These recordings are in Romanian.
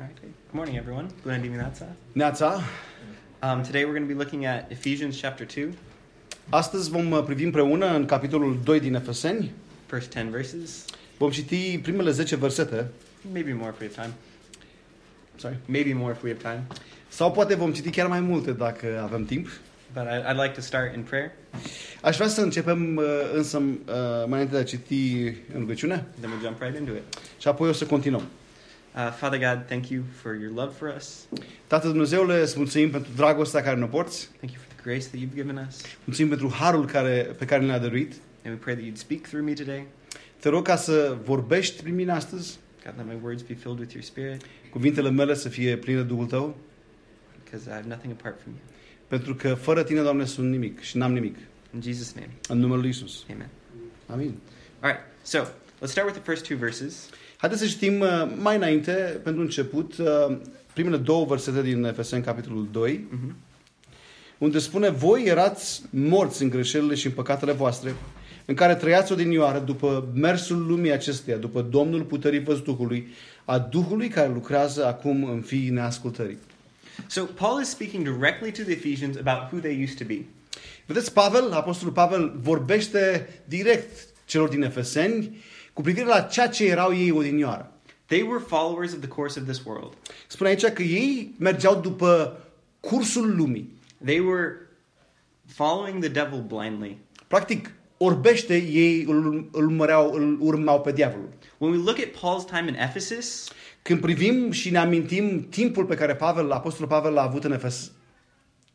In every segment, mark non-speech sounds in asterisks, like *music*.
All right. Good morning, everyone. Bună dimineața. Neața, Um, today we're going to be looking at Ephesians chapter 2, astăzi vom uh, privi împreună în capitolul 2 din Efeseni. first 10 verses. Vom citi primele 10 versete. Maybe more if we have time. Sorry. Maybe more if we have time. Sau poate vom citi chiar mai multe dacă avem timp. But I, I'd like to start in prayer. Aș vrea să începem uh, însă uh, mai înainte de a citi în rugăciune Then we'll jump right into it. și apoi o să continuăm. Uh, Father God, thank you for your love for us. Tată Dumnezeule, îți mulțumim pentru dragostea care ne porți, Thank you for the grace that you've given us. mulțumim pentru harul care, pe care ne-a dăruit. And we pray that you'd speak through me today. Te rog ca să vorbești prin mine astăzi, God, let my words be filled with your spirit cuvintele mele să fie pline de Duhul Tău, because I have nothing apart from you. pentru că fără Tine, Doamne, sunt nimic și n-am nimic. In Jesus' name, În numele Lui Isus. amen. Amin. All right, so let's start with the first two verses. Haideți să citim uh, mai înainte, pentru început, uh, primele două versete din Efeseni, capitolul 2, hmm unde spune Voi erați morți în greșelile și în păcatele voastre, în care trăiați odinioară după mersul lumii acesteia, după Domnul puterii văzduhului, a Duhului care lucrează acum în fiii neascultării. So Paul is speaking directly to the Ephesians about who they used to be. Vedeți, Pavel, Apostolul Pavel, vorbește direct celor din Efeseni cu privire la ceea ce erau ei odinioară. They were followers of the course of this world. Spune aici că ei mergeau după cursul lumii. They were following the devil blindly. Practic, orbește ei îl, îl, urmăreau, îl urmau pe diavolul. When we look at Paul's time in Ephesus, Când privim și ne amintim timpul pe care Pavel, Apostolul Pavel l-a avut în Efes,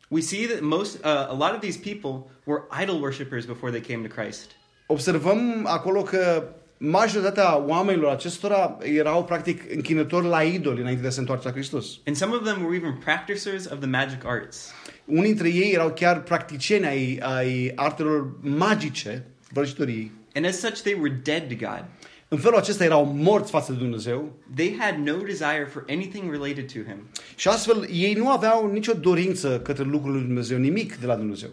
we see that most, uh, a lot of these people were idol worshippers before they came to Christ. observăm acolo că majoritatea oamenilor acestora erau practic închinători la idoli înainte de a se întoarce la Hristos. And some of them were even practicers of the magic arts. Unii dintre ei erau chiar practicieni ai, ai artelor magice, vrăjitoriei. And as such, they were dead to God. În felul acesta erau morți față de Dumnezeu They had no desire for anything related to Him. și astfel ei nu aveau nicio dorință către lucrurile lui Dumnezeu, nimic de la Dumnezeu.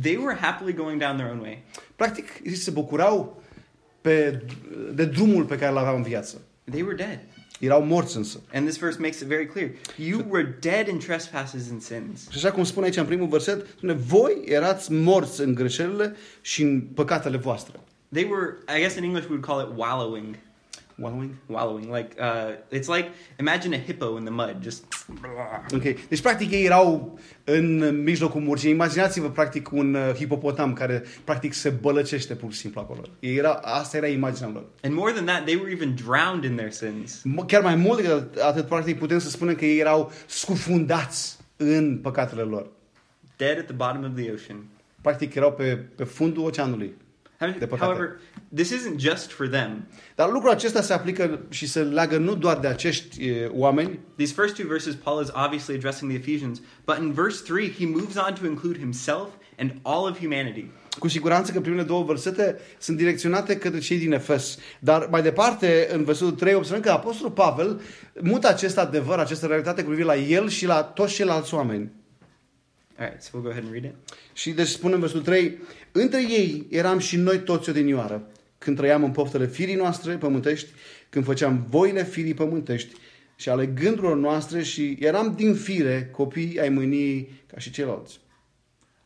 They were happily going down their own way. Practic, ei se bucurau pe, de drumul pe care îl aveau în viață. They were dead. Erau morți însă. And this verse makes it very clear. You were dead in trespasses and sins. Și așa cum spune aici în primul verset, spune, voi erați morți în greșelile și în păcatele voastre. They were, I guess in English we would call it wallowing. Wallowing? Wallowing. Like, uh, it's like, imagine a hippo in the mud, just. *sniffs* Ok. Deci, practic, ei erau în mijlocul murcii. Imaginați-vă, practic, un uh, hipopotam care, practic, se bălăcește pur și simplu acolo. Ei era, asta era imaginea lor. And more than that, they were even drowned in their sins. M- Chiar mai mult decât atât, practic, putem să spunem că ei erau scufundați în păcatele lor. Dead at the bottom of the ocean. Practic, erau pe, pe fundul oceanului. De păcate. However, this isn't just for them. Dar lucrul acesta se aplică și se leagă nu doar de acești e, oameni, These first two verses, Paul is obviously addressing the Ephesians, but in verse 3, he moves on to include himself and all of humanity. Cu siguranță că primele două versete sunt direcționate către cei din Efes. Dar mai departe, în versetul 3, observăm că Apostolul Pavel mută acest adevăr, această realitate cu privire la el și la toți ceilalți oameni. All right, so we'll go ahead and read it. Și deci spune în versetul 3, între ei eram și noi toți odinioară, când trăiam în poftele firii noastre pământești, când făceam voile firii pământești și ale gândurilor noastre și eram din fire copii ai mâniei ca și ceilalți.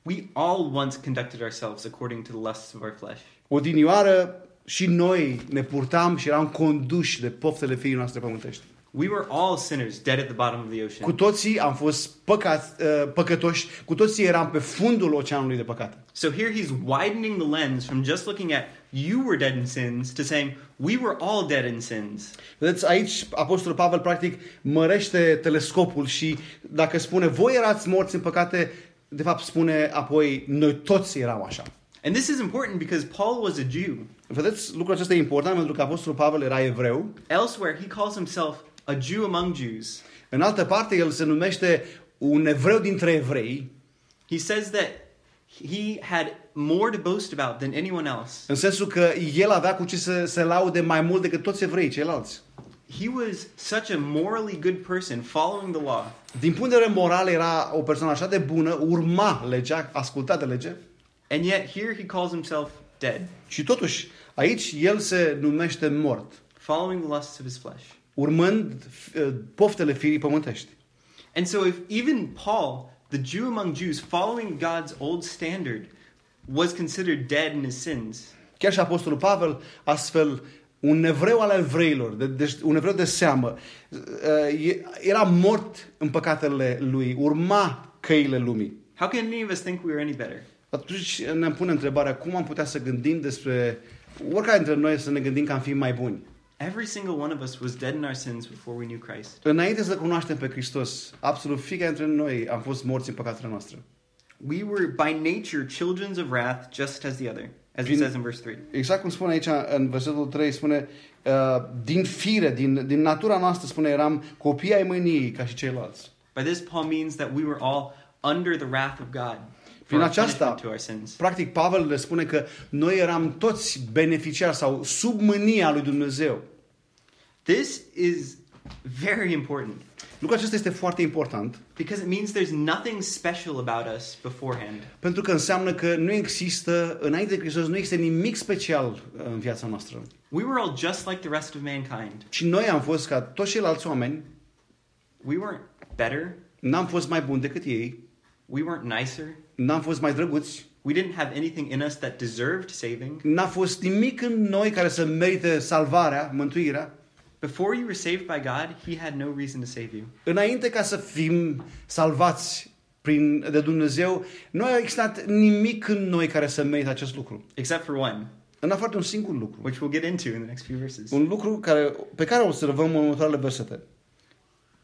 We all once conducted ourselves according to the lusts of our flesh. Odinioară și noi ne purtam și eram conduși de poftele firii noastre pământești. We were all sinners, dead at the bottom of the ocean. Cu toții am fost păcat, uh, păcătoși, cu toții eram pe fundul oceanului de păcate. So here he's widening the lens from just looking at you were dead in sins to saying we were all dead in sins. Vedeți, aici Apostolul Pavel practic mărește telescopul și dacă spune voi erați morți în păcate, de fapt spune apoi noi toți eram așa. And this is important because Paul was a Jew. Vedeți, lucrul acesta e important pentru că Apostolul Pavel era evreu. Elsewhere, he calls himself a Jew among Jews. În altă parte, el se numește un evreu dintre evrei, He says that he had more to boast about than anyone else. în sensul că el avea cu ce să se laude mai mult decât toți evreii ceilalți. He was such a morally good person following the law. Din punct de vedere moral era o persoană așa de bună, urma legea, asculta de lege And yet here he calls himself dead, și totuși aici el se numește mort. following the lusts of his flesh. Urmând uh, poftele firii pământești. And so, if even Paul, the Jew among Jews, following God's old standard, was considered dead in his sins, Chiar și Apostolul Pavel, astfel, un evreu al evreilor, de, de, un evreu de seamă, uh, e- era mort în păcatele lui, urma căile lumii. how can any of us think we are any better? Atunci ne pune întrebarea cum am putea să gândim despre oricare dintre noi să ne gândim că am fi mai buni. Every single one of us was dead in our sins before we knew Christ. Înainte să cunoaștem pe Hristos, absolut fiecare dintre noi am fost morți în păcatele noastre. We were by nature children of wrath, just as the other, as he Din- says in verse 3. Exact cum spune aici în versetul 3, spune uh, din fire, din, din natura noastră, spune eram copii ai mâniei ca și ceilalți. By this, Paul means that we were all under the wrath of God for Prin our aceasta, punishment to our sins. practic, Pavel le spune că noi eram toți beneficiari sau sub mânia lui Dumnezeu. This is very important Lucrul acesta este foarte important because it means there's nothing special about us beforehand. pentru că înseamnă că nu există, înainte de Hristos, nu există nimic special în viața noastră. We were all just like the rest of mankind. Și noi am fost ca toți ceilalți oameni, We weren't better. n-am fost mai buni decât ei, We weren't nicer. N-am fost mai drăguți, We didn't have anything in us that deserved saving. n-a fost nimic în noi care să merite salvarea, mântuirea. Before you were saved by God, He had no reason to save you. Înainte ca să fim salvați prin, de Dumnezeu, nu a existat nimic în noi care să merite acest lucru. Except for one, În afară de un singur lucru. which we'll get into in the next few verses. Un lucru care, pe care o observăm în următoarele versete.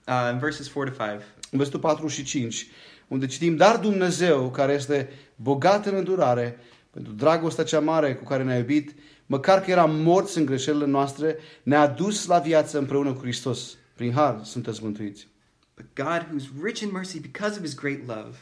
Uh, in verses 4 to 5. În versetul 4 și 5, unde citim, Dar Dumnezeu, care este bogat în îndurare, pentru dragostea cea mare cu care ne-a iubit, măcar că eram morți în greșelile noastre, ne-a dus la viață împreună cu Hristos. Prin har sunteți mântuiți. But God, who's rich in mercy because of His great love,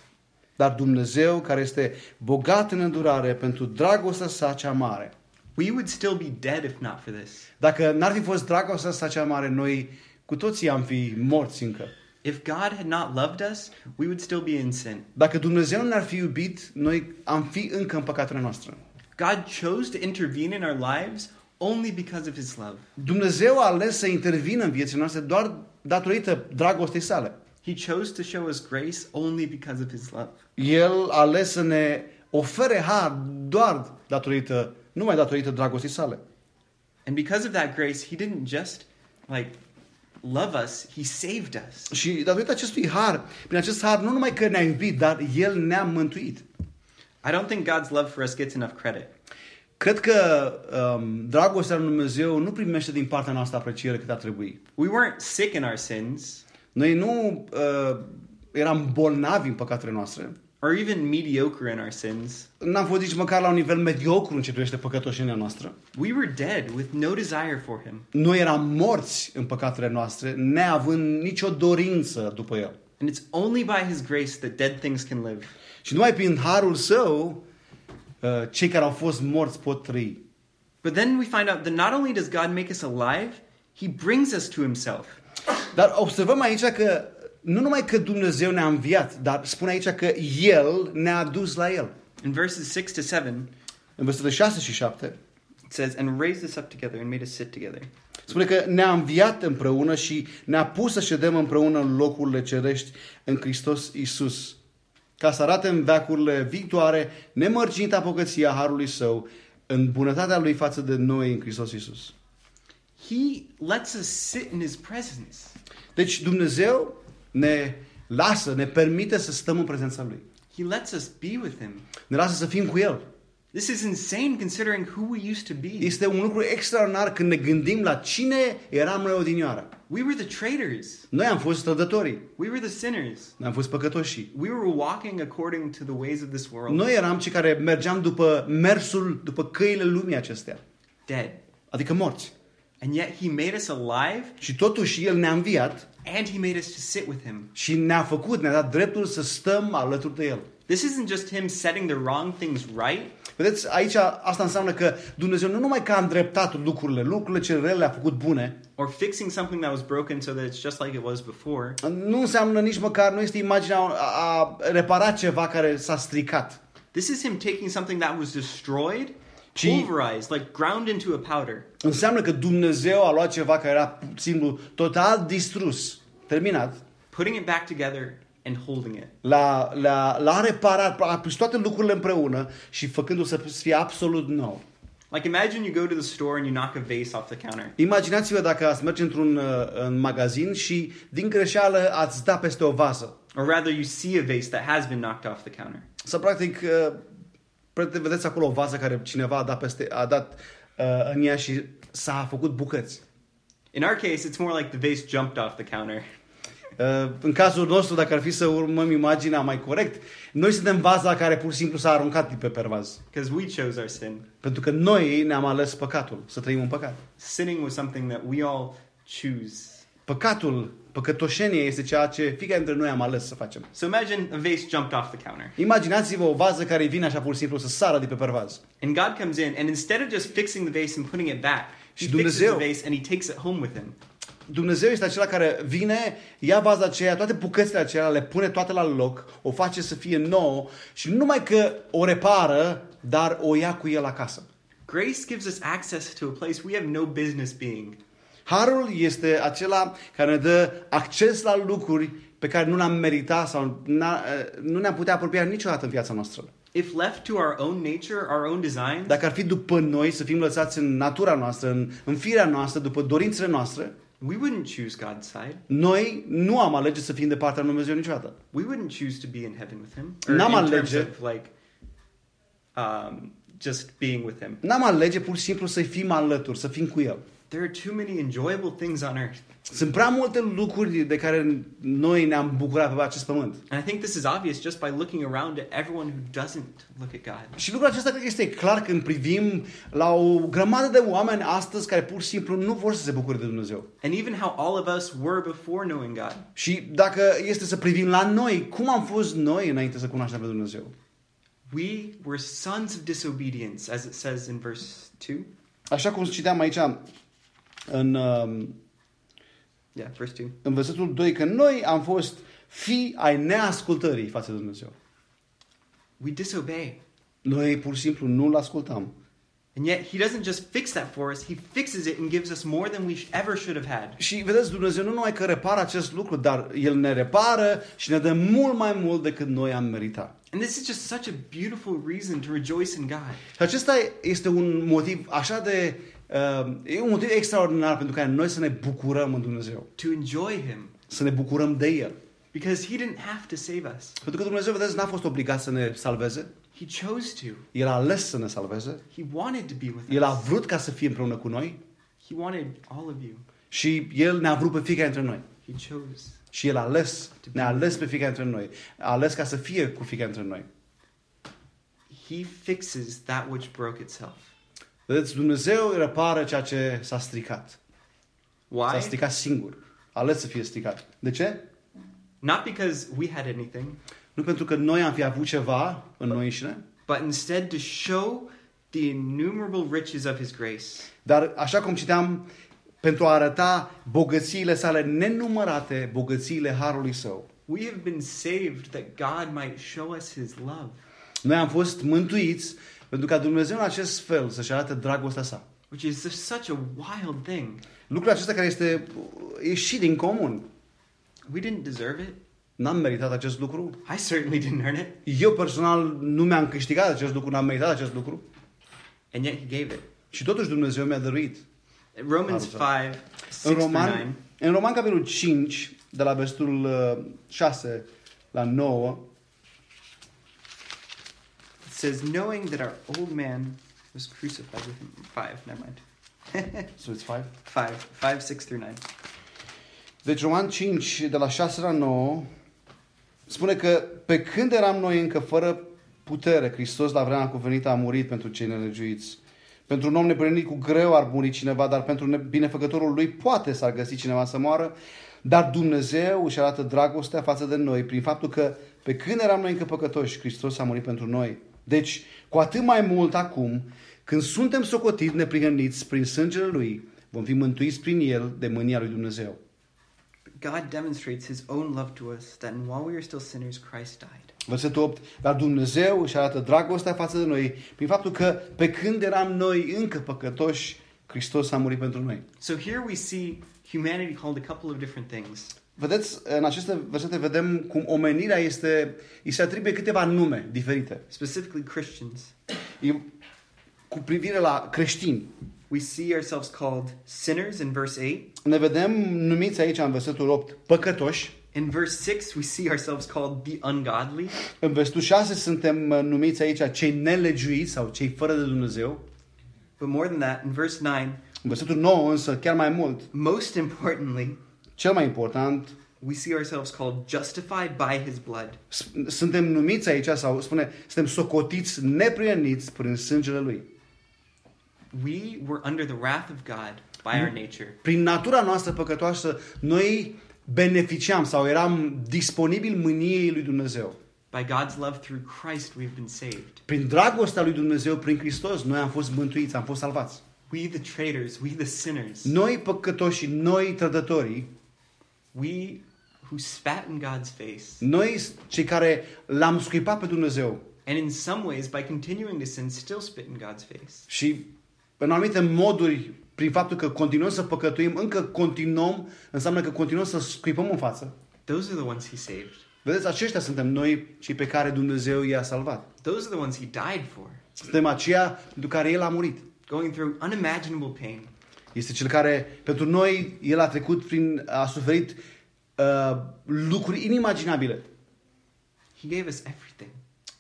Dar Dumnezeu, care este bogat în îndurare, pentru dragostea sa cea mare. we would still be dead if not for this. Dacă n-ar fi fost dragostea sa cea mare, noi cu toții am fi morți încă. If God had not loved us, we would still be in sin. Dacă Dumnezeu ne-ar fi iubit, noi am fi încă în păcatele noastre. God chose to intervene in our lives only because of His love. Dumnezeu a ales să intervină în viețile noastre doar datorită dragostei sale. He chose to show us grace only because of His love. El a ales să ne ofere har doar datorită, numai datorită dragostei sale. And because of that grace, He didn't just like love us, He saved us. Și datorită acestui har, prin acest har, nu numai că ne-a iubit, dar El ne-a mântuit. I don't think God's love for us gets enough credit. Cred că um, dragostea lui Dumnezeu nu primește din partea noastră apreciere cât ar trebui. We weren't sick in our sins Noi nu uh, eram bolnavi în păcatele noastre. Or even mediocre in our sins. N-am fost nici măcar la un nivel mediocru în ce privește păcătoșenia noastră. We were dead with no desire for Him. Noi eram morți în păcatele noastre, neavând nicio dorință după El. And it's only by His grace that dead things can live. Și numai prin harul său, uh, cei care au fost morți pot trăi. But then we find out that not only does God make us alive, He brings us to Himself. Dar observăm aici că nu numai că Dumnezeu ne-a înviat, dar spune aici că El ne-a dus la El. In verses 6 to 7, În versetele 6 și 7, it says, And raised us up together and made us sit together. spune că ne-a înviat împreună și ne-a pus să ședem împreună în locurile cerești în Hristos Isus. Ca să arate în veacurile viitoare nemărginita pocăția Harului Său în bunătatea Lui față de noi în Hristos Isus. He lets us sit in His presence. Deci Dumnezeu ne lasă, ne permite să stăm în prezența Lui. He lets us be with Him. Ne lasă să fim cu El. This is insane considering who we used to be. Este un lucru extraordinar când ne gândim la cine eram noi odinioară. We were the traitors. Noi am fost strădătorii, We were the sinners. noi am fost păcătoșii. We were walking according to the ways of this world. Noi eram cei care mergeam după mersul, după căile lumii acestea, Dead. adică morți. And yet He made us alive Și totuși El ne-a înviat and He made us to sit with Him. și ne-a făcut, ne-a dat dreptul să stăm alături de El. This isn't just Him setting the wrong things right. Vedeți, aici asta înseamnă că Dumnezeu nu numai că a îndreptat lucrurile, lucrurile ce rele le-a făcut bune, or fixing something that was broken so that it's just like it was before. nu înseamnă nici măcar, nu este imaginea a, a repara ceva care s-a stricat. This is him taking something that was destroyed Ci- pulverized, like ground into a powder. Înseamnă că Dumnezeu a luat ceva care era simplu total distrus, terminat, putting it back together and holding it. l-a, l-a, l-a reparat, a pus toate lucrurile împreună și făcându-o să fie absolut nou. Like imagine you go to the store and you knock a vase off the counter. Imaginați-vă dacă ați merge într-un uh, în magazin și din greșeală ați da peste o vasă. Or rather you see a vase that has been knocked off the counter. Să practic, uh, practic, vedeți acolo o vază care cineva a dat, peste, a dat uh, în ea și s-a făcut bucăți. In our case, it's more like the vase jumped off the counter. Uh, în cazul nostru, dacă ar fi să urmăm imaginea mai corect, noi suntem vaza care pur și simplu s-a aruncat de pe pervaz. Because we chose our sin. Pentru că noi ne-am ales păcatul, să trăim în păcat. Sinning was something that we all choose. Păcatul, păcătoșenie este ceea ce fiecare dintre noi am ales să facem. So imagine a vase jumped off the counter. Imaginați-vă o vază care vine așa pur și simplu să sară de pe pervaz. And God comes in, and instead of just fixing the vase and putting it back, He Și fixes the Dumnezeu- vase and He takes it home with Him. Dumnezeu este acela care vine, ia vaza aceea, toate bucățile acelea, le pune toate la loc, o face să fie nouă și nu numai că o repară, dar o ia cu el acasă. Grace gives us access to a place we have no business being. Harul este acela care ne dă acces la lucruri pe care nu le-am meritat sau n-a- nu ne-am putea apropia niciodată în viața noastră. If left to our own nature, our own designs, Dacă ar fi după noi să fim lăsați în natura noastră, în, în firea noastră, după dorințele noastre, we wouldn't choose God's side. noi nu am alege să fim de partea lui Dumnezeu niciodată. We wouldn't choose to be in heaven with Him. Or N-am in terms alege. of like um, just being with Him. N-am alege pur și simplu să-i fim alături, să fim cu El. There are too many enjoyable things on earth. Sunt prea multe lucruri de care noi ne-am bucurat pe acest pământ. And I think this is obvious just by looking around at everyone who doesn't look at God. Și lucrul acesta cred că este clar când privim la o grămadă de oameni astăzi care pur și simplu nu vor să se bucure de Dumnezeu. And even how all of us were before knowing God. Și dacă este să privim la noi, cum am fost noi înainte să cunoaștem pe Dumnezeu? We were sons of disobedience, as it says in verse 2. Așa cum citeam aici în, um, Yeah, verse 2. în versetul 2, că noi am fost fii ai neascultării față de Dumnezeu. We disobey. Noi pur și simplu nu-L ascultam. And yet, He doesn't just fix that for us, He fixes it and gives us more than we ever should have had. Și vedeți, Dumnezeu nu numai că repară acest lucru, dar El ne repară și ne dă mult mai mult decât noi am meritat. And this is just such a beautiful reason to rejoice in God. Și acesta este un motiv așa de... Uh, e un motiv extraordinar pentru care noi să ne bucurăm în Dumnezeu. To enjoy Him. Să ne bucurăm de El. Because He didn't have to save us, Pentru că Dumnezeu, vedeți, n-a fost obligat să ne salveze. He chose to. El a ales să ne salveze. He wanted to be with El a us. vrut ca să fie împreună cu noi. He wanted all of you. Și El ne-a vrut pe fiecare dintre noi. He chose. Și El a ales, ne-a ales pe fiecare dintre noi. A ales ca să fie cu fiecare dintre noi. He fixes that which broke itself. Vedeți, Dumnezeu repară ceea ce s-a stricat. Why? S-a stricat singur. A ales să fie stricat. De ce? Not because we had anything, Nu pentru că noi am fi avut ceva în noi înșine, but instead to show the innumerable riches of His grace. dar așa cum citeam, pentru a arăta bogățiile sale nenumărate, bogățiile Harului Său. We have been saved that God might show us His love. Noi am fost mântuiți pentru ca Dumnezeu în acest fel să-și arate dragostea sa. Which is just such a wild thing. Lucrul acesta care este ieșit din comun. We didn't deserve it. N-am meritat acest lucru. I certainly didn't earn it. Eu personal nu mi-am câștigat acest lucru, n-am meritat acest lucru. And yet He gave it. Și totuși Dumnezeu mi-a dăruit. Romans 5, 6 În through 9. Roman, în Roman capitolul 5, de la versetul uh, 6 la 9, It says, knowing that our old man was crucified with him. Five, never mind. *laughs* so it's 5. Five, five, six through nine. Deci Roman 5, de la 6 la 9, spune că pe când eram noi încă fără putere, Hristos la vremea cuvenită a murit pentru cei nelegiuiți. Pentru un om nepărinit cu greu ar muri cineva, dar pentru ne- binefăcătorul lui poate s-ar găsi cineva să moară. Dar Dumnezeu își arată dragostea față de noi prin faptul că pe când eram noi încă păcătoși, Hristos a murit pentru noi. Deci, cu atât mai mult acum, când suntem socotiți neprihăniți prin sângele Lui, vom fi mântuiți prin El de mânia Lui Dumnezeu. God demonstrates his own love to us that while we were still sinners, Christ died. Versetul 8. Dar Dumnezeu își arată dragostea față de noi prin faptul că pe când eram noi încă păcătoși, Hristos a murit pentru noi. So here we see humanity called a couple of different things. Vedeți, în aceste versete vedem cum omenirea este, îi se atribuie câteva nume diferite. Specifically Christians. E, cu privire la creștini, We see ourselves called sinners in verse 8. ne vedem numiți aici în versetul 8 păcătoși. In verse 6, we see ourselves called the ungodly. În versetul 6 suntem uh, numiți aici cei nelegiuiți sau cei fără de Dumnezeu. But more than that, in verse 9, În versetul 9 însă, chiar mai mult, most importantly, cel mai important, we see ourselves called justified by his blood. s- suntem numiți aici sau spune, suntem socotiți neprieniți prin sângele Lui. We were under the wrath of God by our nature. Prin natura noastră păcătoasă, noi beneficiam sau eram disponibili mâniei lui Dumnezeu. By God's love through Christ, we've been saved. Prin dragostea lui Dumnezeu, prin Hristos, noi am fost mântuiți, am fost salvați. We, the traitors, we, the sinners, Noi păcătoși, noi trădătorii, we who spat in God's face, noi cei care l-am scuipat pe Dumnezeu and in some ways, by continuing to sin, still spit in God's face. și în anumite moduri, prin faptul că continuăm să păcătuim, încă continuăm, înseamnă că continuăm să scuipăm în față. Those are the ones He saved. Vedeți, aceștia suntem noi, cei pe care Dumnezeu i-a salvat. Those are the ones He died for, Suntem aceia pentru care El a murit. going through unimaginable pain. Este cel care, pentru noi, El a trecut prin, a suferit uh, lucruri inimaginabile. He gave us everything.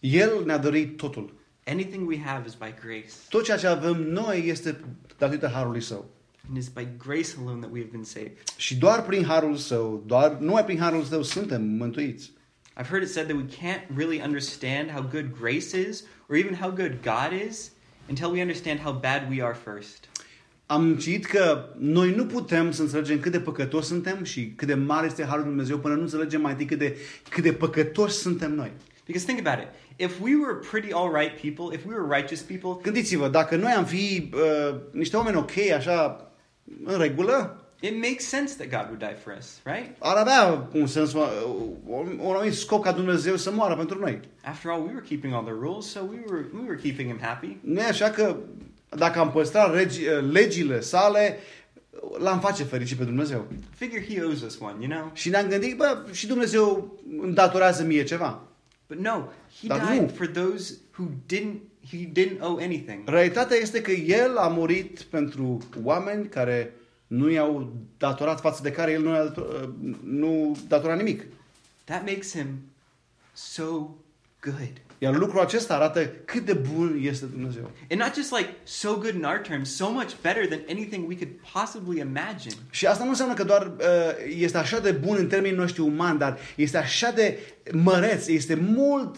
El ne-a dăruit totul. Anything we have is by grace. Tot ceea ce avem noi este datorită Harului Său. And it's by grace alone that we have been saved. Și doar prin Harul Său, doar numai prin Harul Său suntem mântuiți. I've heard it said that we can't really understand how good grace is, or even how good God is, until we understand how bad we are first. Am citit că noi nu putem să înțelegem cât de păcătoși suntem și cât de mare este Harul lui Dumnezeu până nu înțelegem mai întâi cât de, cât de păcătoși suntem noi. Because think about it. If we were pretty all right people, if we were righteous people, Gândiți-vă, dacă noi am fi uh, niște oameni ok, așa, în regulă, it makes sense that God would die for us, right? ar avea un sens, uh, un, un anumit scop ca Dumnezeu să moară pentru noi. After all, we were keeping all the rules, so we were we were keeping him happy. Nu e așa că dacă am păstrat regi, uh, legile sale, l-am face fericit pe Dumnezeu. Figure he owes us one, you know? Și ne-am gândit, bă, și Dumnezeu îmi datorează mie ceva. But no, he Dar died nu. for those who didn't he didn't owe anything. Realitatea este că El a murit pentru oameni care nu i-au datorat față de care El nu, i-a dator, nu datora nimic. That makes him so good. Iar lucrul acesta arată cât de bun este Dumnezeu. And not just like so good in our terms, so much better than anything we could possibly imagine. Și asta nu înseamnă că doar uh, este așa de bun în termenii noștri umani, dar este așa de măreț, este mult,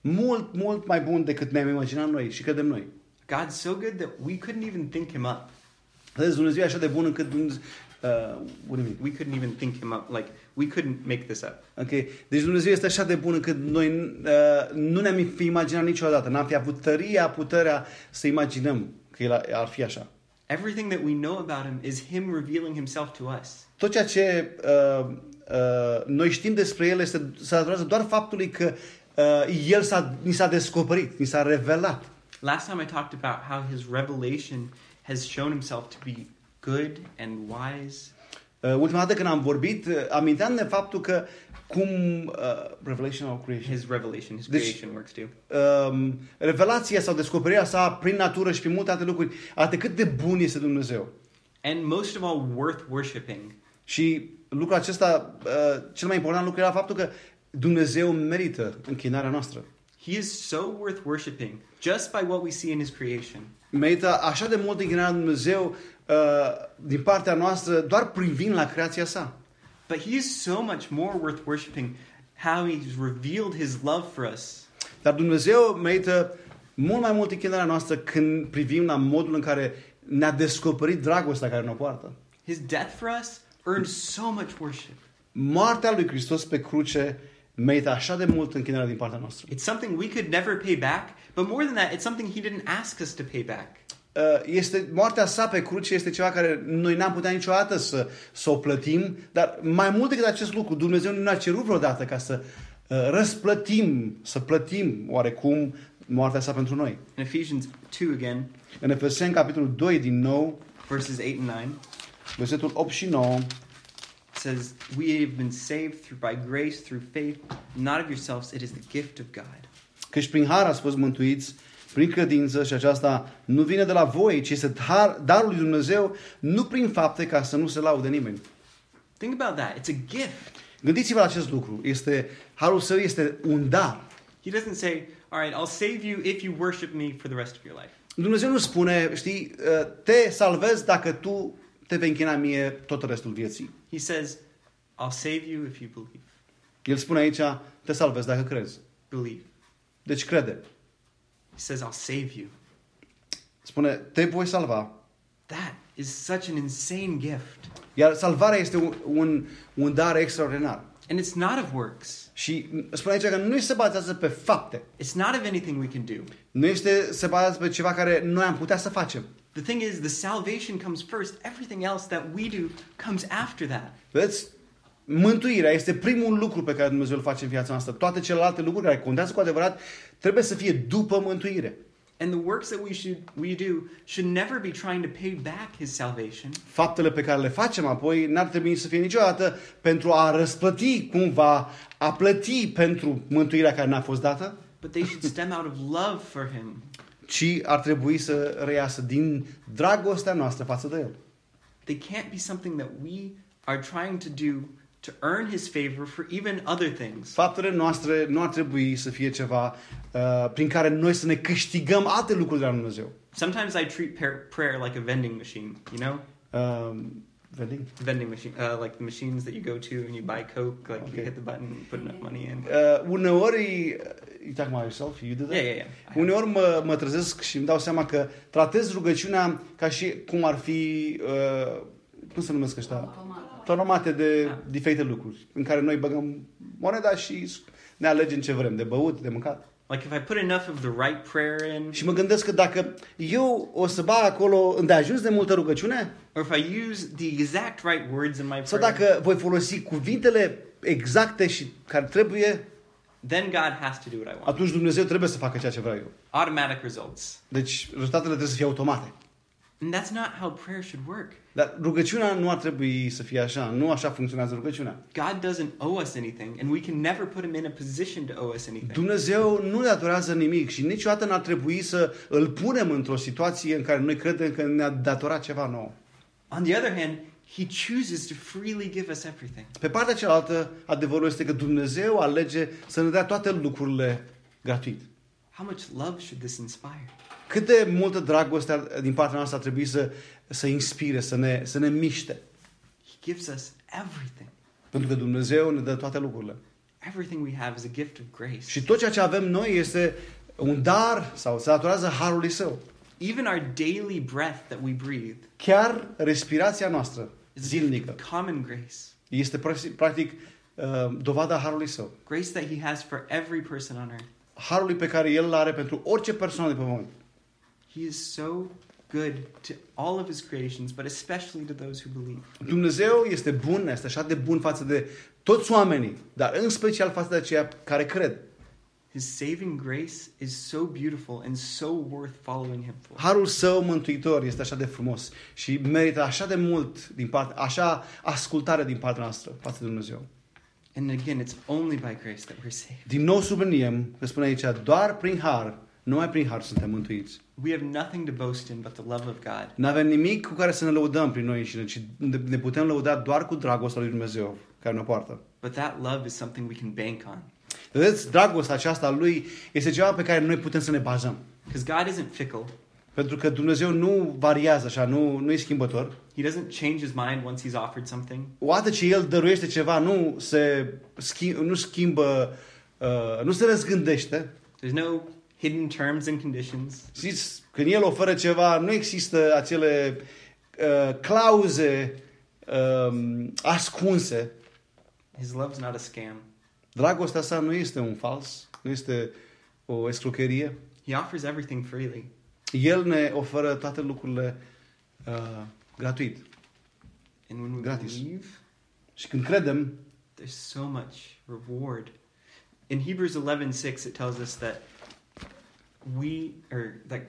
mult, mult mai bun decât ne-am imaginat noi și credem noi. God's so good that we couldn't even think him up. Vedeți, Dumnezeu e așa de bun încât Dumnezeu... Uh, what do you mean? We couldn't even think him up. Like we couldn't make this up. Ok. Deci Dumnezeu este așa de bun încât noi uh, nu ne-am fi imaginat niciodată. N-am fi avut tăria, puterea să imaginăm că El ar fi așa. Everything that we know about him is him revealing himself to us. Tot ceea ce uh, uh, noi știm despre El este, se datorează doar faptului că uh, El s-a, ni s-a descoperit, ni s-a revelat. Last time I talked about how his revelation has shown himself to be good and wise. Uh, ultima dată când am vorbit, uh, aminteam de faptul că cum uh, Revelation of Creation. His revelation, his Deci- creation works too. Um, revelația sau descoperirea sa prin natură și prin multe alte lucruri arată cât de bun este Dumnezeu. And most of all, worth worshiping. Și lucrul acesta, uh, cel mai important lucru era faptul că Dumnezeu merită închinarea noastră. He is so worth worshiping just by what we see in his creation. Merită așa de mult închinarea lui Dumnezeu uh, din partea noastră doar privind la creația sa. But he is so much more worth worshiping how he's revealed his love for us. Dar Dumnezeu merită mult mai mult închinarea noastră când privim la modul în care ne-a descoperit dragostea care ne poartă. His death for us earned so much worship. Moartea lui Hristos pe cruce merită așa de mult închinarea din partea noastră. It's something we could never pay back, but more than that, it's something he didn't ask us to pay back. Uh, Este, moartea sa pe cruce este ceva care noi n-am putea niciodată să, să o plătim, dar mai mult decât acest lucru, Dumnezeu nu ne-a cerut vreodată ca să uh, răsplătim, să plătim oarecum moartea sa pentru noi. In Ephesians 2 again, În Efeseni, capitolul 2, din nou, verses 8 and 9, versetul 8 și 9, it says, We have been saved through by grace, through faith, not of yourselves, it is the gift of God. căci prin har ați fost mântuiți, prin credință și aceasta nu vine de la voi, ci este dar, darul lui Dumnezeu, nu prin fapte ca să nu se laude nimeni. Think about that. It's a gift. Gândiți-vă la acest lucru. Este, harul său este un dar. He doesn't say, All right, I'll save you if you worship me for the rest of your life. Dumnezeu nu spune, știi, uh, te salvezi dacă tu te vei închina mie tot restul vieții. He says, I'll save you if you believe. El spune aici, te salvezi dacă crezi. Believe. Deci crede. He says, I'll save you. Spune, te voi salva. That is such an insane gift. Iar salvarea este un, un, un dar extraordinar. And it's not of works. Și spune aici că nu se bazează pe fapte. It's not of anything we can do. Nu este se bazează pe ceva care noi am putea să facem. The thing is, the salvation comes first. Everything else that we do comes after that. Vedeți? Mântuirea este primul lucru pe care Dumnezeu îl face în viața noastră. Toate celelalte lucruri care contează cu adevărat trebuie să fie după mântuire. And the works that we should we do should never be trying to pay back his salvation. Faptele pe care le facem apoi n-ar trebui să fie niciodată pentru a răsplăti cumva, a plăti pentru mântuirea care ne-a fost dată, But they should stem out of love for him. Ci ar trebui să reiasă din dragostea noastră față de El. They can't be something that we are trying to do to earn his favor for even other things. Faptele noastre nu ar trebui să fie ceva uh, prin care noi să ne câștigăm alte lucruri de la Dumnezeu. Sometimes I treat par- prayer like a vending machine, you know? Uh, vending? Vending machine, uh, like the machines that you go to and you buy Coke, like Okay. you hit the button and put enough money in. Uh, uneori, you talk about yourself, you do that? Yeah, yeah, yeah. Uneori mă, mă trezesc și îmi dau seama că tratez rugăciunea ca și cum ar fi, uh, cum se numesc ăștia? Tonomate de Ah. diferite lucruri, în care noi băgăm moneda și ne alegem ce vrem, de băut, de mâncat. Like if I put enough of the right prayer in, Și mă gândesc că dacă eu o să bag acolo îndeajuns de multă rugăciune, or if I use the exact right words in my sau prayer, dacă voi folosi cuvintele exacte și care trebuie, then God has to do what I want. atunci Dumnezeu trebuie să facă ceea ce vreau eu. Automatic results. Deci rezultatele trebuie să fie automate. And that's not how prayer should work. Dar rugăciunea nu ar trebui să fie așa. Nu așa funcționează rugăciunea. God doesn't owe us anything, and we can never put him in a position to owe us anything. Dumnezeu nu ne datorează nimic și niciodată n-ar trebui să îl punem într-o situație în care noi credem că ne-a datorat ceva nou. On the other hand, he chooses to freely give us everything. Pe partea cealaltă, adevărul este că Dumnezeu alege să ne dea toate lucrurile gratuit. How much love should this inspire? Cât de multă dragoste din partea noastră ar trebui să, să inspire, să ne, să ne miște. He gives us everything. Pentru că Dumnezeu ne dă toate lucrurile. Everything we have is a gift of grace. Și tot ceea ce avem noi este un dar sau se datorează harului său. Even our daily breath that we breathe Chiar respirația noastră is a gift zilnică of common grace. este practic uh, dovada harului său. Grace that he has for every person on earth. Harului pe care el îl are pentru orice persoană de pe pământ. He is so good to all of his creations, but especially to those who believe. Dumnezeu este bun, este așa de bun față de toți oamenii, dar în special față de aceia care cred. His saving grace is so beautiful and so worth following him for. Harul său mântuitor este așa de frumos și merită așa de mult din parte, așa ascultare din partea noastră față de Dumnezeu. And again, it's only by grace that we're saved. Din nou subliniem că spune aici, doar prin har, numai prin har suntem mântuiți. We have nothing to boast in but the love of God. Nu avem nimic cu care să ne lăudăm prin noi înșine, ci ne putem lăuda doar cu dragostea lui Dumnezeu care ne poartă. But that love is something we can bank on. Vedeți, dragostea aceasta a lui este ceva pe care noi putem să ne bazăm. Because God isn't fickle. Pentru că Dumnezeu nu variază așa, nu, nu e schimbător. He doesn't change his mind once he's offered something. Odată ce El dăruiește ceva, nu se schimb, nu schimbă, uh, nu se răzgândește. There's no hidden terms and conditions. Știți, când El oferă ceva, nu există acele uh, clauze um, ascunse. His love's not a scam. Dragostea sa nu este un fals, nu este o escrocherie. He offers everything freely. El ne oferă toate lucrurile uh, gratuit. And when we Gratis. believe, Și când credem, there's so much reward. In Hebrews 11:6 it tells us that we or that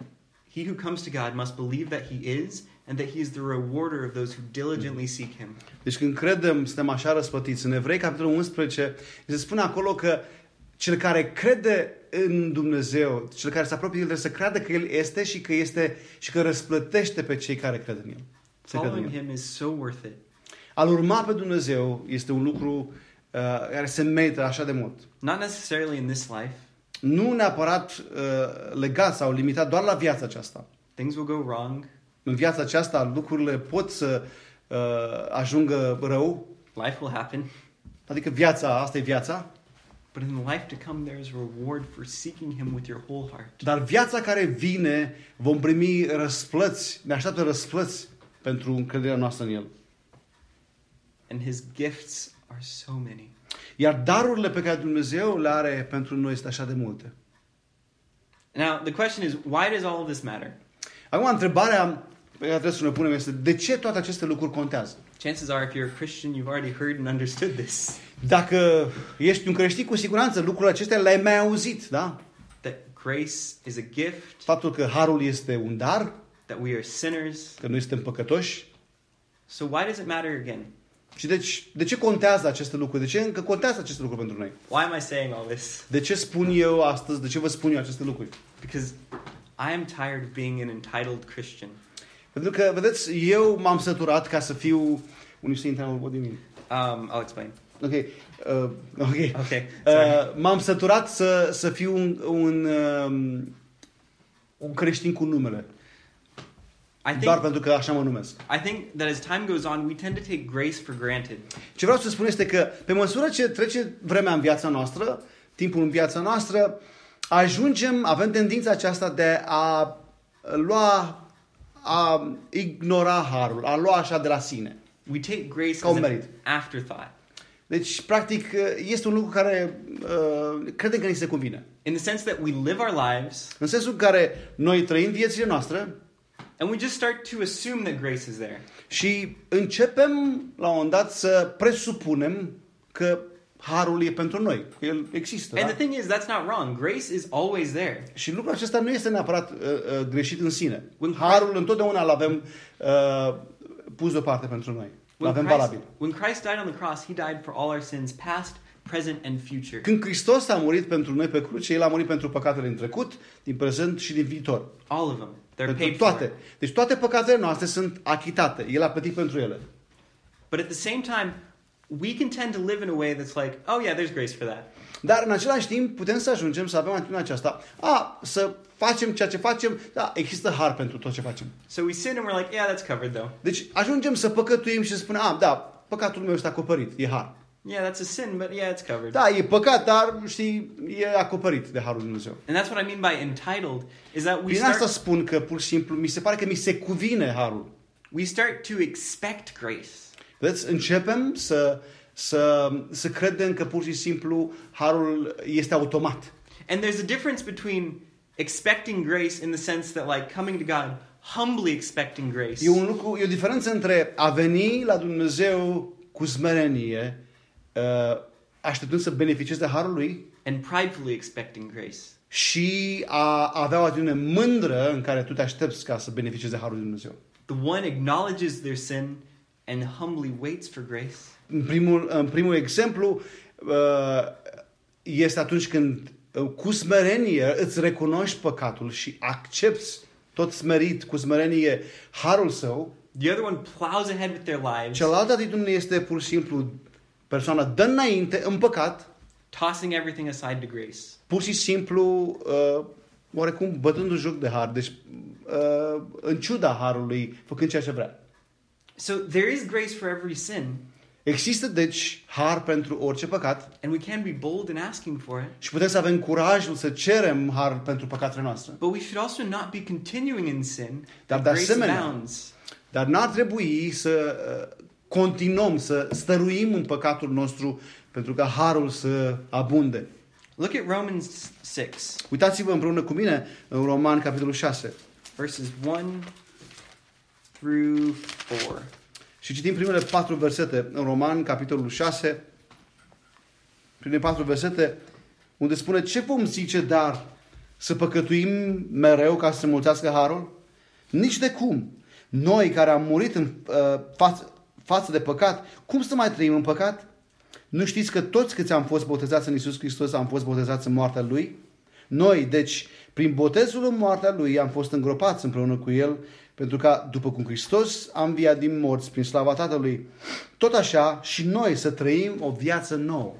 he who comes to God must believe that he is and that he is the rewarder of those who diligently seek him. Deci când credem, suntem așa răspătiți. În Evrei, capitolul 11, se spune acolo că cel care crede în Dumnezeu, cel care se apropie de El, trebuie să creadă că El este și că este și că răsplătește pe cei care cred în El. Se cred în Following El. him is so worth it. Al urma pe Dumnezeu este un lucru uh, care se merită așa de mult. Not necessarily in this life. Nu neapărat uh, legat sau limitat doar la viața aceasta. Things will go wrong. În viața aceasta lucrurile pot să uh, ajungă rău, Life will happen. adică viața, asta e viața, But in the life to come, there is reward for seeking Him with your whole heart. dar viața care vine vom primi răsplăți, ne așteaptă răsplăți pentru încrederea noastră în El. And His gifts are so many. Iar darurile pe care Dumnezeu le are pentru noi este așa de multe. Now, the question is, why does all of this matter? Acum, întrebarea pe care trebuie să ne punem este de ce toate aceste lucruri contează? Chances are, if you're a Christian, you've already heard and understood this. Dacă ești un creștin, cu siguranță lucrurile acestea le-ai mai auzit, da? That grace is a gift, Faptul că harul este un dar, that we are sinners. că noi suntem păcătoși. So, why does it matter again? Și deci, de ce contează aceste lucruri? De ce încă contează aceste lucruri pentru noi? Why am I saying all this? De ce spun eu astăzi, de ce vă spun eu aceste lucruri? Because I am tired of being an entitled Christian. Pentru că, vedeți, eu m-am săturat ca să fiu... Unii se intră în what do you mean? Um, I'll explain. Ok. Uh, ok. Okay, sorry. Uh, m-am săturat să, să fiu un, un, um, un creștin cu numele. I think Doar pentru că așa mă numesc. I think that as time goes on, we tend to take grace for granted. Ce vreau să spun este că pe măsură ce trece vremea în viața noastră, timpul în viața noastră, ajungem, avem tendința aceasta de a lua, a ignora harul, a lua așa de la sine. We take grace Ca un as an merit. afterthought. Deci, practic, este un lucru care uh, credem că ni se convine. In the sense that we live our lives În sensul în care noi trăim viețile noastre and we just start to assume that grace is there. și începem la un moment dat să presupunem că harul e pentru noi. că El există. And Da? the thing is, that's not wrong. Grace is always there. Și lucrul acesta nu este neapărat uh, uh, greșit în sine. When Harul întotdeauna îl avem uh, pus deoparte pentru noi. Îl When avem Christ, valabil. when Christ died on the cross, he died for all our sins, past, present, and future. Când Hristos a murit pentru noi pe cruce, El a murit pentru păcatele din trecut, din prezent și din viitor. All of them. They're pentru paid toate. for. Deci toate păcatele noastre sunt achitate. El a plătit pentru ele. But at the same time, we can tend to live in a way that's like, oh yeah, there's grace for that. Dar în același timp putem să ajungem să avem atitudinea aceasta. A, să facem ceea ce facem, da, există har pentru tot ce facem. So we sin and we're like, yeah, that's covered though. Deci ajungem să păcătuim și să spunem, a, da, păcatul meu este acoperit, e har. Yeah, that's a sin, but yeah, it's covered. Da, e păcat, dar știi, e acoperit de harul lui Dumnezeu. And that's what I mean by entitled, is that we Prin asta start, spun că pur și simplu mi se pare că mi se cuvine harul. we start to expect grace. Vedeți, începem să, să, să credem că pur și simplu harul este automat. And there's a difference between expecting grace in the sense that like coming to God, humbly expecting grace, E un lucru, e o diferență între a veni la Dumnezeu cu smerenie, uh, așteptând să beneficiezi de harul lui, and pridefully expecting grace. și a avea o atitudine mândră în care tu te aștepți ca să beneficiezi de harul lui Dumnezeu. The one acknowledges their sin and humbly waits for grace. În primul, în primul exemplu uh, este atunci când uh, cu smerenie îți recunoști păcatul și accepti tot smerit, cu smerenie, harul său. The other one plows ahead with their lives, Cealaltă atitudine este pur și simplu persoana dă înainte în păcat, tossing everything aside to grace. pur și simplu uh, oarecum bătându joc de har, deci uh, în ciuda harului, făcând ceea ce vrea. So there is grace for every sin, Există deci har pentru orice păcat and we can be bold in asking for it. și putem să avem curajul să cerem har pentru păcatele noastre. But we should also not be continuing in sin. Dar that de grace asemenea- abounds. Dar n-ar trebui să uh, continuăm să stăruim în păcatul nostru pentru că harul să abunde. Look at Romans 6, Uitați-vă împreună cu mine în Roman, capitolul 6. verses 1 through 4. Și citim primele patru versete în Roman, capitolul 6. Primele patru versete unde spune ce vom zice dar să păcătuim mereu ca să se mulțească harul? Nici de cum. Noi care am murit în uh, față, față de păcat, cum să mai trăim în păcat? Nu știți că toți câți am fost botezați în Isus Hristos am fost botezați în moartea Lui? Noi, deci, prin botezul în moartea Lui am fost îngropați împreună cu El, pentru că, după cum Hristos a înviat din morți prin slava Tatălui, tot așa și noi să trăim o viață nouă.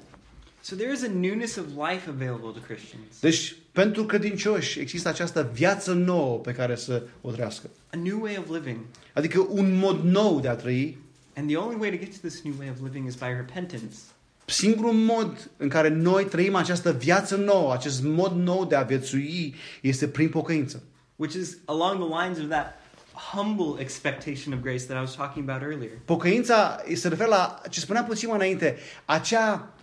So there is a newness of life available to Christians, Deci, pentru credincioși există această viață nouă pe care să o trăiască. a new way of living. Adică un mod nou de a trăi. And the only way to get to this new way of living is by repentance. Singurul mod în care noi trăim această viață nouă, acest mod nou de a viețui, este prin pocăință. which is along the lines of that humble expectation of grace that I was talking about earlier. Pocăința se referă la ce spuneam puțin mai înainte, acea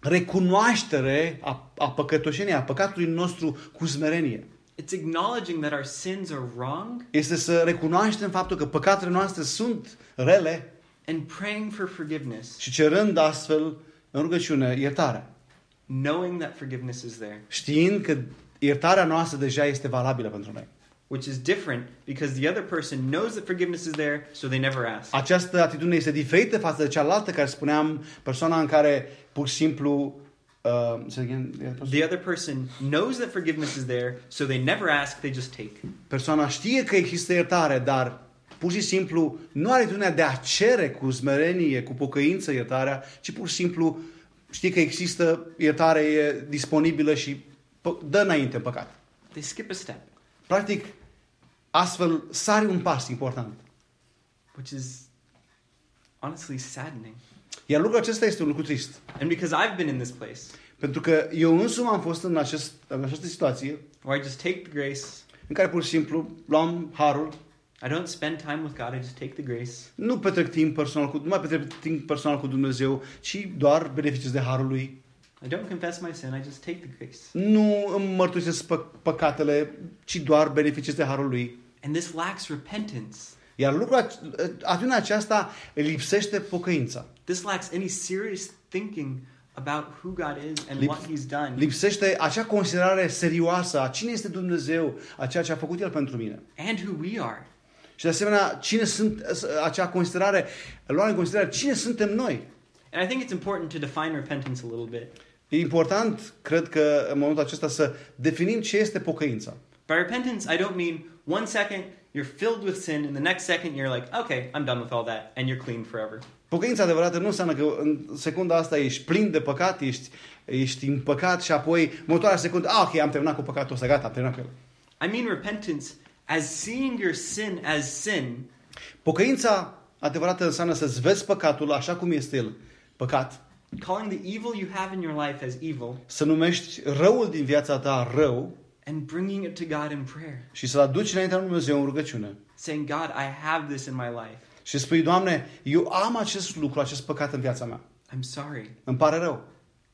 recunoaștere a, a păcătoșeniei, a păcatului nostru cu smerenie. It's acknowledging that our sins are wrong Este să recunoaștem faptul că păcatele noastre sunt rele and praying for forgiveness, și cerând astfel în rugăciune iertarea. knowing that forgiveness is there, Știind că iertarea noastră deja este valabilă pentru noi. which is different because the other person knows that forgiveness is there, so they never ask. Această atitudine este diferită față de cealaltă care spuneam, persoana în care pur și simplu uh, say again, yeah, persoana- The other person knows that forgiveness is there, so they never ask, they just take. persoana știe că există iertare, dar pur și simplu nu are atitudinea de a cere cu smerenie, cu pocăință iertarea, ci pur și simplu știe că există iertare e disponibilă și pă- dă înainte în păcat. They skip a step, Practic, astfel sari un pas important. which is honestly saddening. Iar lucrul acesta este un lucru trist. And because I've been in this place Pentru că eu însumi am fost în, acest, în această situație where I just take the grace, în care pur și simplu luam harul, I don't spend time with God, I just take the grace, nu petrec timp personal cu, nu mai petrec timp personal cu Dumnezeu, ci doar beneficiez de harul lui. I don't confess my sin, I just take the grace. Nu îmi mărturisesc pă- păcatele, ci doar beneficiez de harul lui. And this lacks repentance. Iar lucrul, ac- atitudinea aceasta lipsește pocăința. This lacks any serious thinking about who God is and Lip- what He's done Lipsește acea considerare serioasă a cine este Dumnezeu, a ceea ce a făcut El pentru mine. and who we are. Și de asemenea, cine sunt, acea considerare, luarea în considerare, cine suntem noi. And I think it's important to define repentance a little bit. E important, cred că, în momentul acesta să definim ce este pocăința. By repentance, I don't mean one second you're filled with sin, and the next second you're like, okay, I'm done with all that, and you're clean forever. Pocăința adevărată nu înseamnă că în secunda asta ești plin de păcat, ești, ești în păcat și apoi, în următoarea secundă, ah, ok, am terminat cu păcatul ăsta, gata, am terminat cu el. I mean repentance as seeing your sin as sin Pocăința adevărată înseamnă să-ți vezi păcatul așa cum este el, păcat, calling the evil you have in your life as evil să numești răul din viața ta rău and bringing it to God in prayer, și să-l aduci înaintea lui Dumnezeu în rugăciune. saying, God, I have this in my life. Și spui, Doamne, eu am acest lucru, acest păcat în viața mea. I'm sorry. Îmi pare rău.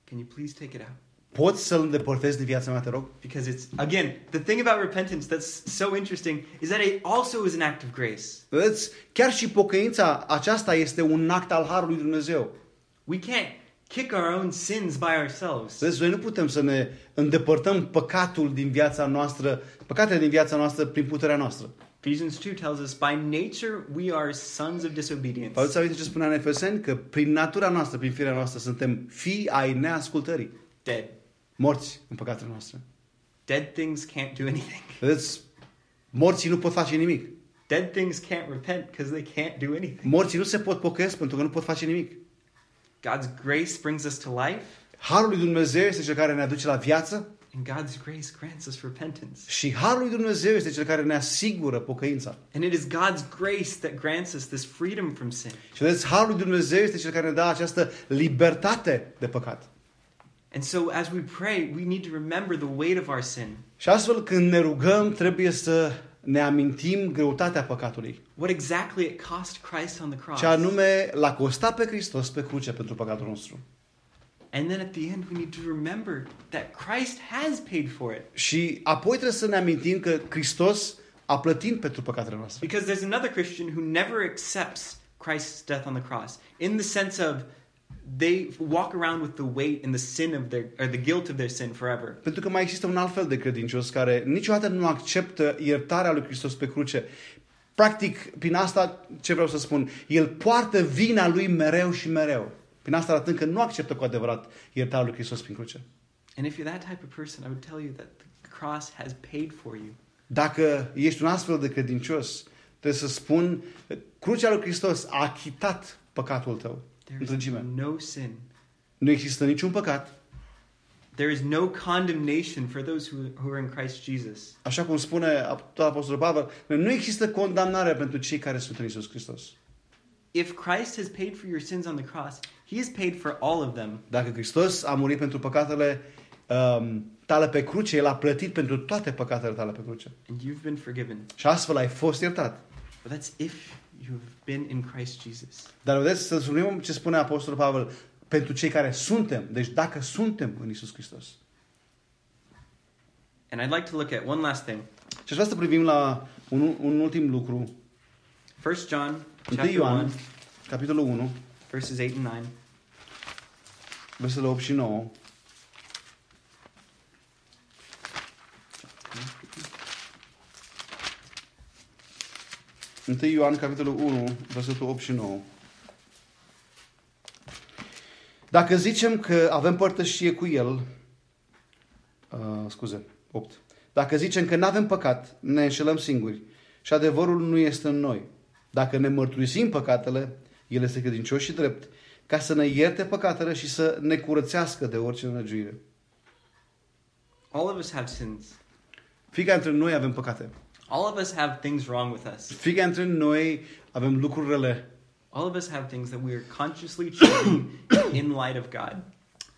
Can you please take it out? Poți să-l îndepărtezi din viața mea, te rog? Because it's, again, the thing about repentance that's so interesting is that it also is an act of grace. Vedeți? Chiar și pocăința aceasta este un act al Harului lui Dumnezeu. We can't kick our own sins by ourselves. Vedeți, noi nu putem să ne îndepărtăm păcatul din viața noastră, păcatele din viața noastră prin puterea noastră. Ephesians 2 tells us, by nature we are sons of disobedience. Vă aduceți aminte ce spunea în Efeseni? Că prin natura noastră, prin firea noastră, suntem fii ai neascultării. Dead. Morți în păcatele noastre. Dead things can't do anything. *laughs* Vedeți? Morții nu pot face nimic. Dead things can't repent because they can't do anything. Morții nu se pot pocăiesc pentru că nu pot face nimic. God's grace brings us to life, Harul lui Dumnezeu este cel care ne aduce la viață and God's grace grants us repentance. și Harul lui Dumnezeu este cel care ne asigură pocăința. And it is God's grace that grants us this freedom from sin. Și vedeți, Harul lui Dumnezeu este cel care ne dă această libertate de păcat. And so as we pray, we need to remember the weight of our sin. Și astfel, când ne rugăm, trebuie să ne amintim greutatea păcatului. What exactly it cost Christ on the cross. Ce anume l-a costat pe Hristos pe cruce pentru păcatul nostru. And then at the end, we need to remember that Christ has paid for it. Și apoi trebuie să ne amintim că Hristos a plătit pentru păcatele noastre. Because there's another Christian who never accepts Christ's death on the cross in the sense of they walk around with the weight and the sin of their or the guilt of their sin forever. Pentru că mai există un alt fel de credincios care niciodată nu acceptă iertarea lui Hristos pe cruce. Practic, prin asta ce vreau să spun, el poartă vina lui mereu și mereu. Prin asta arătând că nu acceptă cu adevărat iertarea lui Hristos prin cruce. And if you're that type of person, I would tell you that the cross has paid for you. Dacă ești un astfel de credincios, trebuie să spun, crucea lui Hristos a achitat păcatul tău. There is Întregime. no sin. Nu există niciun păcat. There is no condemnation for those who, who are in Christ Jesus. Așa cum spune tot Apostolul Pavel, nu există condamnare pentru cei care sunt în Isus Hristos. If Christ has paid for your sins on the cross, he has paid for all of them. Dacă Hristos a murit pentru păcatele um, tale pe cruce, El a plătit pentru toate păcatele tale pe cruce. And you've been forgiven. Și astfel ai fost iertat. But that's if you have been in Christ Jesus. Dar vedeți, să spunem ce spune Apostolul Pavel, pentru cei care suntem, deci dacă suntem în Isus Hristos. And I'd like to look at one last thing. Și aș vrea să privim la un, un ultim lucru. 1 John 1 chapter Ioan, 1, capitolul 1, verses 8 and 9. versetele 8 și 9. Întâi Ioan, capitolul 1, versetul 8 și 9. Dacă zicem că avem părtășie cu El, uh, scuze, 8. Dacă zicem că nu avem păcat, ne înșelăm singuri și adevărul nu este în noi. Dacă ne mărturisim păcatele, El este credincios și drept, ca să ne ierte păcatele și să ne curățească de orice năgiuire. All of us have sins. Fiecare dintre noi avem păcate. All of us have things wrong with us. Fiecare dintre noi avem lucruri rele. All of us have things that we are consciously choosing in light of God.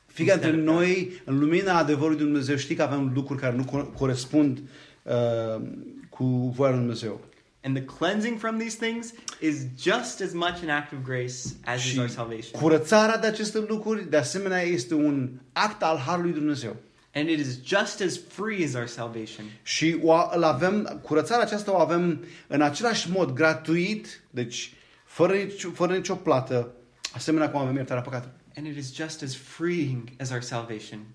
Fiecare Instead dintre of God. noi, în lumina adevărului lui Dumnezeu, știi că avem lucruri care nu corespund uh, cu voia lui Dumnezeu. And the cleansing from these things is just as much an act of grace as is our salvation. curățarea de aceste lucruri, de asemenea, este un act al Harului Dumnezeu. And it is just as free as our salvation. Și o, îl avem, curățarea aceasta o avem în același mod, gratuit, deci fără, nici, fără nicio plată, asemenea cum avem iertarea păcatelor. And it is just as freeing as our salvation.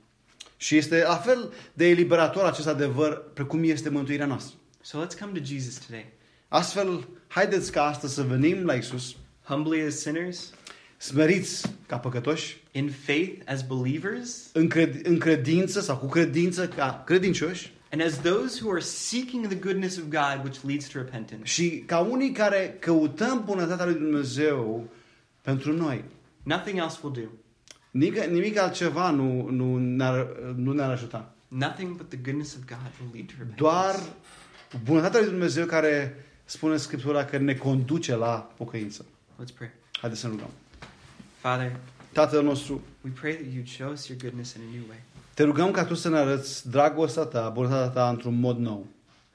Și este la fel de eliberator acest adevăr precum este mântuirea noastră. So let's come to Jesus today. Astfel, haideți ca astăzi să venim la Isus, Humbly as sinners, smeriți ca păcătoși, in faith as believers, în, cred, în credință sau cu credință ca credincioși and as those who are seeking the goodness of God which leads to repentance. și ca unii care căutăm bunătatea lui Dumnezeu pentru noi. Nothing else will do. Nimic, nimic altceva nu, nu, ne-ar, nu ne-ar ajuta. Nothing but the goodness of God will lead to repentance. Doar bunătatea lui Dumnezeu care spune în Scriptura că ne conduce la pocăință. Let's pray. Haideți să ne rugăm. Father, Tatăl nostru, we pray that you'd show us your goodness in a new way. te rugăm ca Tu să ne arăți dragostea Ta, bunătatea Ta într-un mod nou.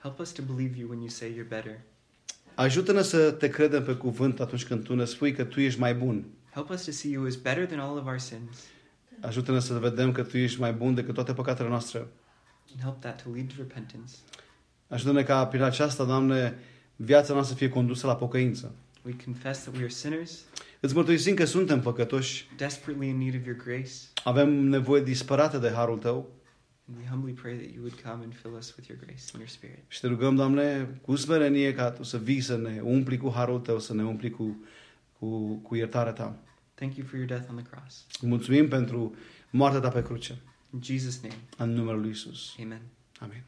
Help us to believe you when you say you're better. Ajută-ne să te credem pe cuvânt atunci când Tu ne spui că Tu ești mai bun. Help us to see you as better than all of our sins. Ajută-ne să vedem că Tu ești mai bun decât toate păcatele noastre. And help that to lead to repentance. Ajută-ne ca prin aceasta, Doamne, viața noastră să fie condusă la pocăință. We confess that we are sinners, Îți mărturisim că suntem păcătoși, desperately in need of your grace, avem nevoie disperată de harul Tău and we humbly pray that you would come and fill us with your grace and your spirit. și te rugăm, Doamne, cu smerenie ca Tu să vii să ne umpli cu harul Tău, să ne umpli cu, cu, cu iertarea Ta. Thank you for your death on the cross. Mulțumim pentru moartea Ta pe cruce. In Jesus' name, În numele Lui Isus. amen. Amin.